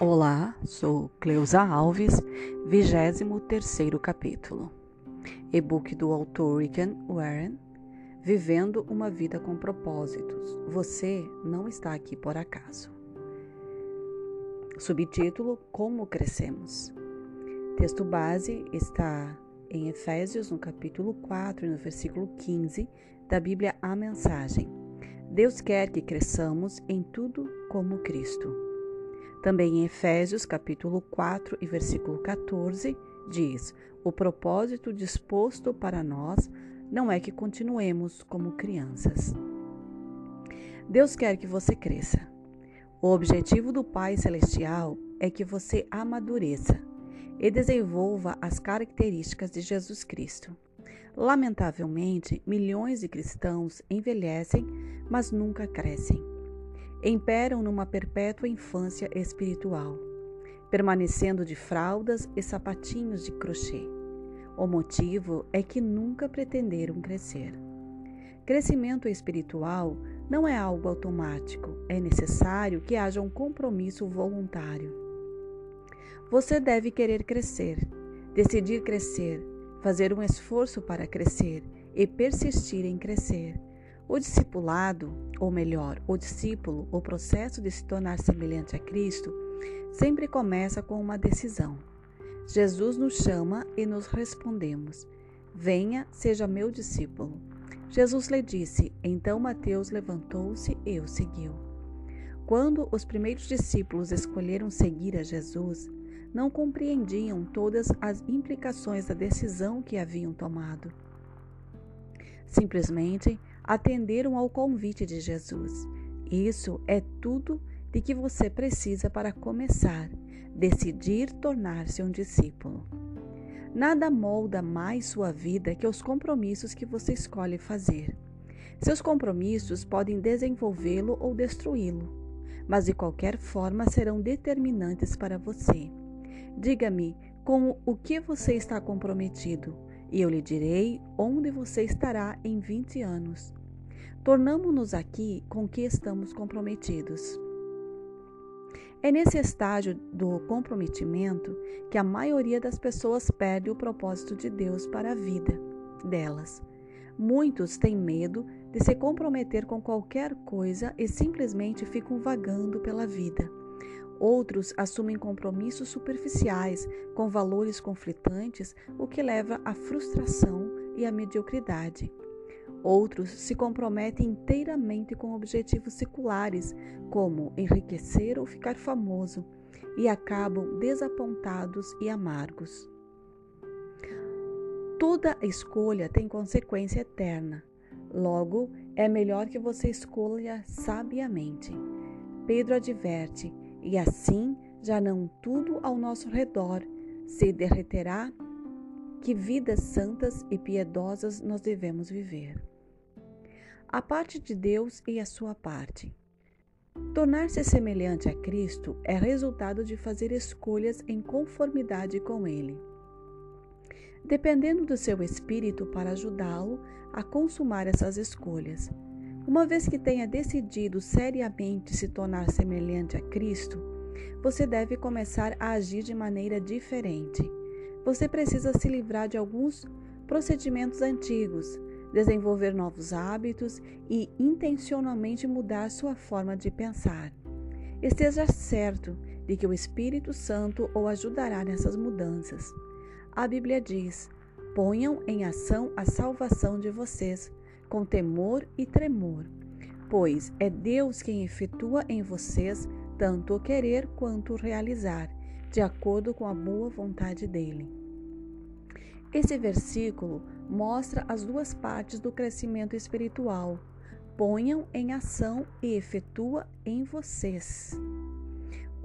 Olá, sou Cleusa Alves, 23º capítulo. E-book do autor Rick Warren, Vivendo uma vida com propósitos. Você não está aqui por acaso. Subtítulo: Como crescemos. Texto base está em Efésios, no capítulo 4 e no versículo 15 da Bíblia A Mensagem. Deus quer que cresçamos em tudo como Cristo. Também em Efésios, capítulo 4 e versículo 14, diz: O propósito disposto para nós não é que continuemos como crianças. Deus quer que você cresça. O objetivo do Pai Celestial é que você amadureça e desenvolva as características de Jesus Cristo. Lamentavelmente, milhões de cristãos envelhecem, mas nunca crescem imperam numa perpétua infância espiritual, permanecendo de fraldas e sapatinhos de crochê. O motivo é que nunca pretenderam crescer. Crescimento espiritual não é algo automático, é necessário que haja um compromisso voluntário. Você deve querer crescer, decidir crescer, fazer um esforço para crescer e persistir em crescer o discipulado, ou melhor, o discípulo, o processo de se tornar semelhante a Cristo, sempre começa com uma decisão. Jesus nos chama e nos respondemos: Venha, seja meu discípulo. Jesus lhe disse, então Mateus levantou-se e o seguiu. Quando os primeiros discípulos escolheram seguir a Jesus, não compreendiam todas as implicações da decisão que haviam tomado. Simplesmente atenderam ao convite de Jesus. Isso é tudo de que você precisa para começar, decidir tornar-se um discípulo. Nada molda mais sua vida que os compromissos que você escolhe fazer. Seus compromissos podem desenvolvê-lo ou destruí-lo, mas de qualquer forma serão determinantes para você. Diga-me com o que você está comprometido e eu lhe direi onde você estará em 20 anos. Tornamo-nos aqui com que estamos comprometidos. É nesse estágio do comprometimento que a maioria das pessoas perde o propósito de Deus para a vida delas. Muitos têm medo de se comprometer com qualquer coisa e simplesmente ficam vagando pela vida. Outros assumem compromissos superficiais com valores conflitantes, o que leva à frustração e à mediocridade. Outros se comprometem inteiramente com objetivos seculares, como enriquecer ou ficar famoso, e acabam desapontados e amargos. Toda escolha tem consequência eterna. Logo, é melhor que você escolha sabiamente. Pedro adverte e assim já não tudo ao nosso redor se derreterá. Que vidas santas e piedosas nós devemos viver. A parte de Deus e a sua parte. Tornar-se semelhante a Cristo é resultado de fazer escolhas em conformidade com Ele. Dependendo do seu espírito para ajudá-lo a consumar essas escolhas, uma vez que tenha decidido seriamente se tornar semelhante a Cristo, você deve começar a agir de maneira diferente. Você precisa se livrar de alguns procedimentos antigos, desenvolver novos hábitos e intencionalmente mudar sua forma de pensar. Esteja certo de que o Espírito Santo o ajudará nessas mudanças. A Bíblia diz: ponham em ação a salvação de vocês com temor e tremor, pois é Deus quem efetua em vocês tanto o querer quanto o realizar, de acordo com a boa vontade dele. Esse versículo mostra as duas partes do crescimento espiritual. Ponham em ação e efetua em vocês.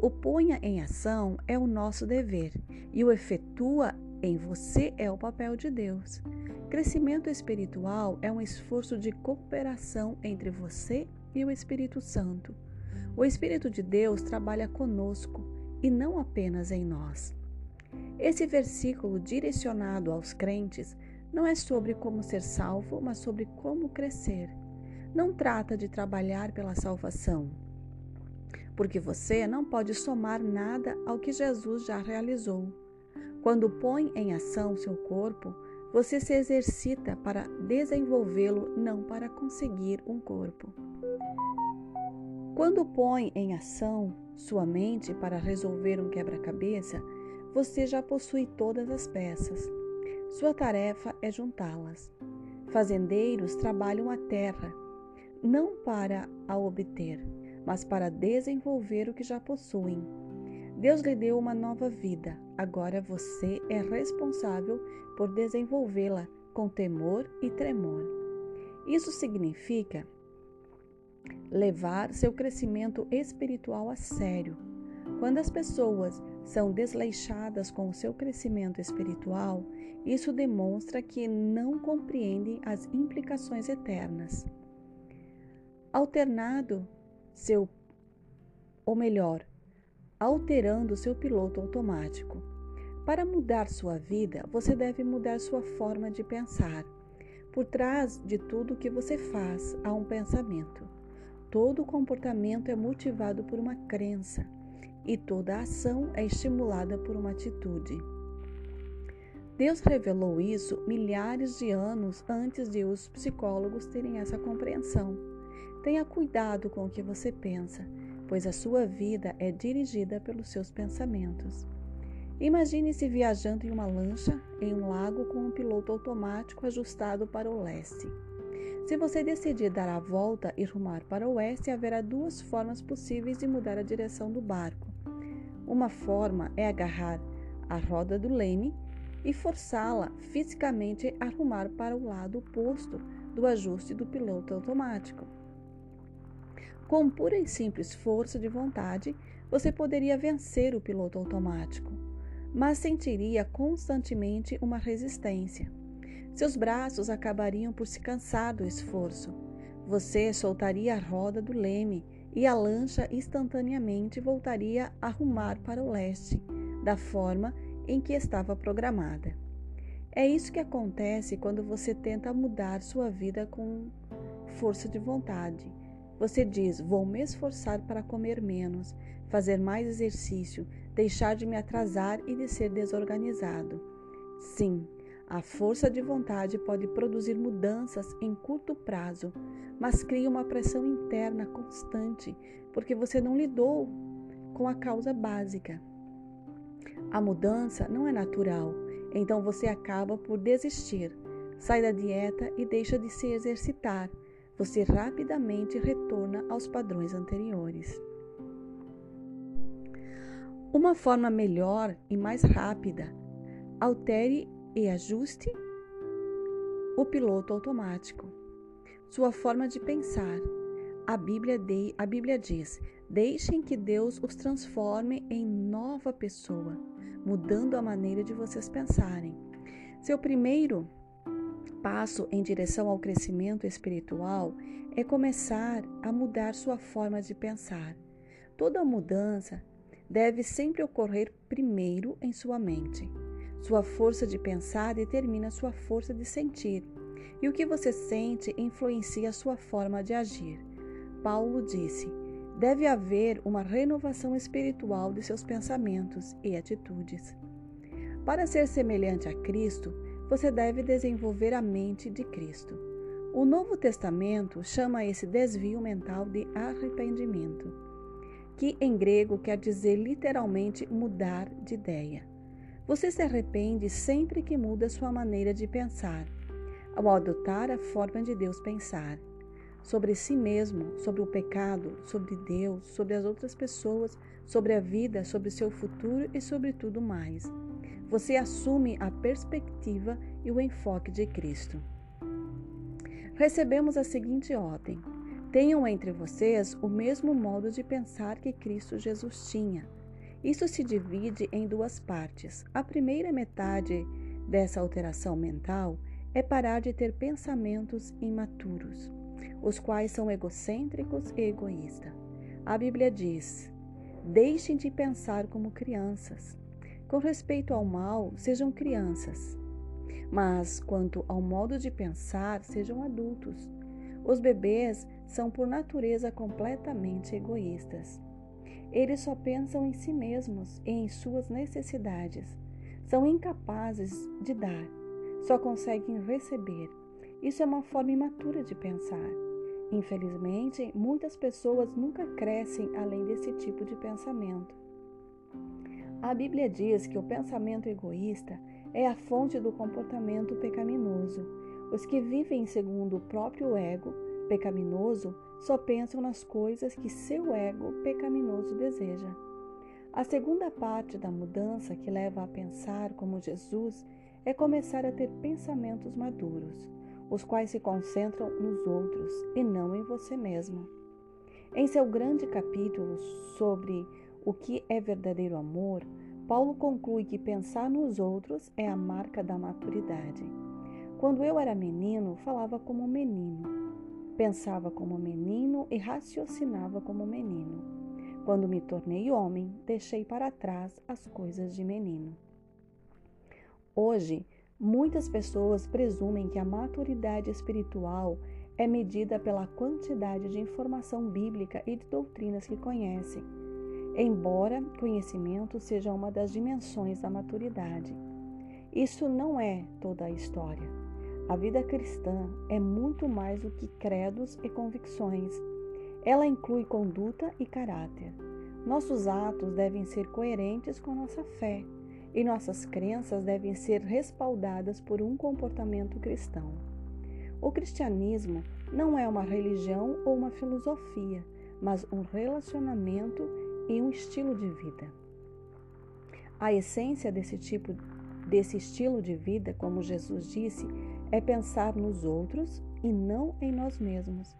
O ponha em ação é o nosso dever e o efetua em você é o papel de Deus. Crescimento espiritual é um esforço de cooperação entre você e o Espírito Santo. O Espírito de Deus trabalha conosco e não apenas em nós. Esse versículo direcionado aos crentes não é sobre como ser salvo, mas sobre como crescer. Não trata de trabalhar pela salvação, porque você não pode somar nada ao que Jesus já realizou. Quando põe em ação seu corpo, você se exercita para desenvolvê-lo, não para conseguir um corpo. Quando põe em ação sua mente para resolver um quebra-cabeça, você já possui todas as peças. Sua tarefa é juntá-las. Fazendeiros trabalham a terra, não para a obter, mas para desenvolver o que já possuem. Deus lhe deu uma nova vida, agora você é responsável por desenvolvê-la com temor e tremor. Isso significa levar seu crescimento espiritual a sério. Quando as pessoas são desleixadas com o seu crescimento espiritual, isso demonstra que não compreendem as implicações eternas. Alternado seu ou melhor, alterando seu piloto automático. Para mudar sua vida, você deve mudar sua forma de pensar. Por trás de tudo que você faz há um pensamento. Todo comportamento é motivado por uma crença e toda ação é estimulada por uma atitude. Deus revelou isso milhares de anos antes de os psicólogos terem essa compreensão. Tenha cuidado com o que você pensa, pois a sua vida é dirigida pelos seus pensamentos. Imagine-se viajando em uma lancha em um lago com um piloto automático ajustado para o leste. Se você decidir dar a volta e rumar para o oeste, haverá duas formas possíveis de mudar a direção do barco. Uma forma é agarrar a roda do leme e forçá-la fisicamente a rumar para o lado oposto do ajuste do piloto automático. Com pura e simples força de vontade, você poderia vencer o piloto automático, mas sentiria constantemente uma resistência. Seus braços acabariam por se cansar do esforço. Você soltaria a roda do leme e a lancha instantaneamente voltaria a rumar para o leste, da forma em que estava programada. É isso que acontece quando você tenta mudar sua vida com força de vontade. Você diz: Vou me esforçar para comer menos, fazer mais exercício, deixar de me atrasar e de ser desorganizado. Sim, a força de vontade pode produzir mudanças em curto prazo, mas cria uma pressão interna constante porque você não lidou com a causa básica. A mudança não é natural, então você acaba por desistir, sai da dieta e deixa de se exercitar. Você rapidamente retorna aos padrões anteriores. Uma forma melhor e mais rápida: altere e ajuste o piloto automático. Sua forma de pensar. A Bíblia, de, a Bíblia diz: deixem que Deus os transforme em nova pessoa, mudando a maneira de vocês pensarem. Seu primeiro passo em direção ao crescimento espiritual é começar a mudar sua forma de pensar. Toda mudança deve sempre ocorrer primeiro em sua mente. Sua força de pensar determina sua força de sentir, e o que você sente influencia a sua forma de agir. Paulo disse: deve haver uma renovação espiritual de seus pensamentos e atitudes. Para ser semelhante a Cristo, você deve desenvolver a mente de Cristo. O Novo Testamento chama esse desvio mental de arrependimento, que em grego quer dizer literalmente mudar de ideia. Você se arrepende sempre que muda sua maneira de pensar, ao adotar a forma de Deus pensar sobre si mesmo, sobre o pecado, sobre Deus, sobre as outras pessoas, sobre a vida, sobre seu futuro e sobre tudo mais. Você assume a perspectiva e o enfoque de Cristo. Recebemos a seguinte ordem: tenham entre vocês o mesmo modo de pensar que Cristo Jesus tinha isso se divide em duas partes. A primeira metade dessa alteração mental é parar de ter pensamentos imaturos, os quais são egocêntricos e egoístas. A Bíblia diz: deixem de pensar como crianças. Com respeito ao mal, sejam crianças. Mas quanto ao modo de pensar, sejam adultos. Os bebês são por natureza completamente egoístas. Eles só pensam em si mesmos e em suas necessidades. São incapazes de dar, só conseguem receber. Isso é uma forma imatura de pensar. Infelizmente, muitas pessoas nunca crescem além desse tipo de pensamento. A Bíblia diz que o pensamento egoísta é a fonte do comportamento pecaminoso. Os que vivem segundo o próprio ego pecaminoso só pensam nas coisas que seu ego pecaminoso deseja. A segunda parte da mudança que leva a pensar como Jesus é começar a ter pensamentos maduros, os quais se concentram nos outros e não em você mesmo. Em seu grande capítulo sobre o que é verdadeiro amor, Paulo conclui que pensar nos outros é a marca da maturidade. Quando eu era menino, falava como menino, pensava como menino e raciocinava como menino. Quando me tornei homem, deixei para trás as coisas de menino. Hoje, muitas pessoas presumem que a maturidade espiritual é medida pela quantidade de informação bíblica e de doutrinas que conhecem embora conhecimento seja uma das dimensões da maturidade. Isso não é toda a história. A vida cristã é muito mais do que credos e convicções. Ela inclui conduta e caráter. Nossos atos devem ser coerentes com nossa fé e nossas crenças devem ser respaldadas por um comportamento cristão. O cristianismo não é uma religião ou uma filosofia, mas um relacionamento e um estilo de vida. A essência desse tipo desse estilo de vida, como Jesus disse, é pensar nos outros e não em nós mesmos.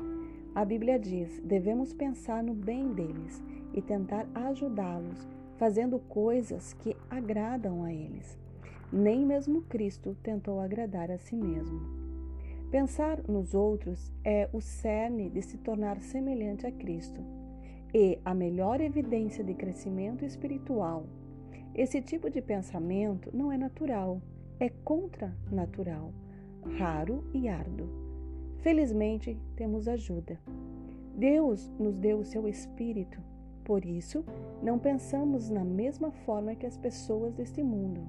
A Bíblia diz: devemos pensar no bem deles e tentar ajudá-los, fazendo coisas que agradam a eles. Nem mesmo Cristo tentou agradar a si mesmo. Pensar nos outros é o cerne de se tornar semelhante a Cristo e a melhor evidência de crescimento espiritual. Esse tipo de pensamento não é natural, é contranatural, raro e árduo. Felizmente, temos ajuda. Deus nos deu o seu espírito, por isso, não pensamos na mesma forma que as pessoas deste mundo.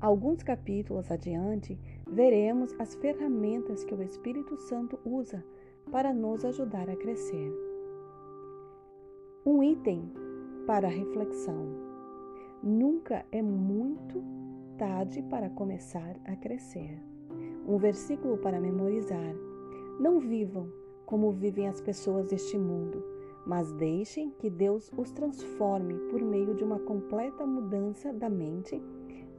Alguns capítulos adiante, veremos as ferramentas que o Espírito Santo usa para nos ajudar a crescer. Um item para reflexão. Nunca é muito tarde para começar a crescer. Um versículo para memorizar. Não vivam como vivem as pessoas deste mundo, mas deixem que Deus os transforme por meio de uma completa mudança da mente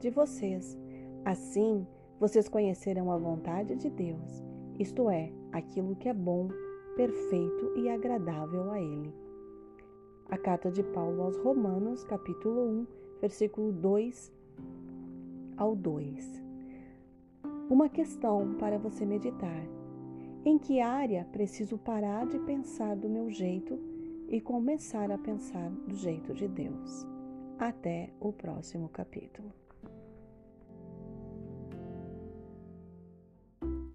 de vocês. Assim, vocês conhecerão a vontade de Deus, isto é, aquilo que é bom, perfeito e agradável a Ele. A carta de Paulo aos Romanos, capítulo 1, versículo 2 ao 2. Uma questão para você meditar. Em que área preciso parar de pensar do meu jeito e começar a pensar do jeito de Deus? Até o próximo capítulo.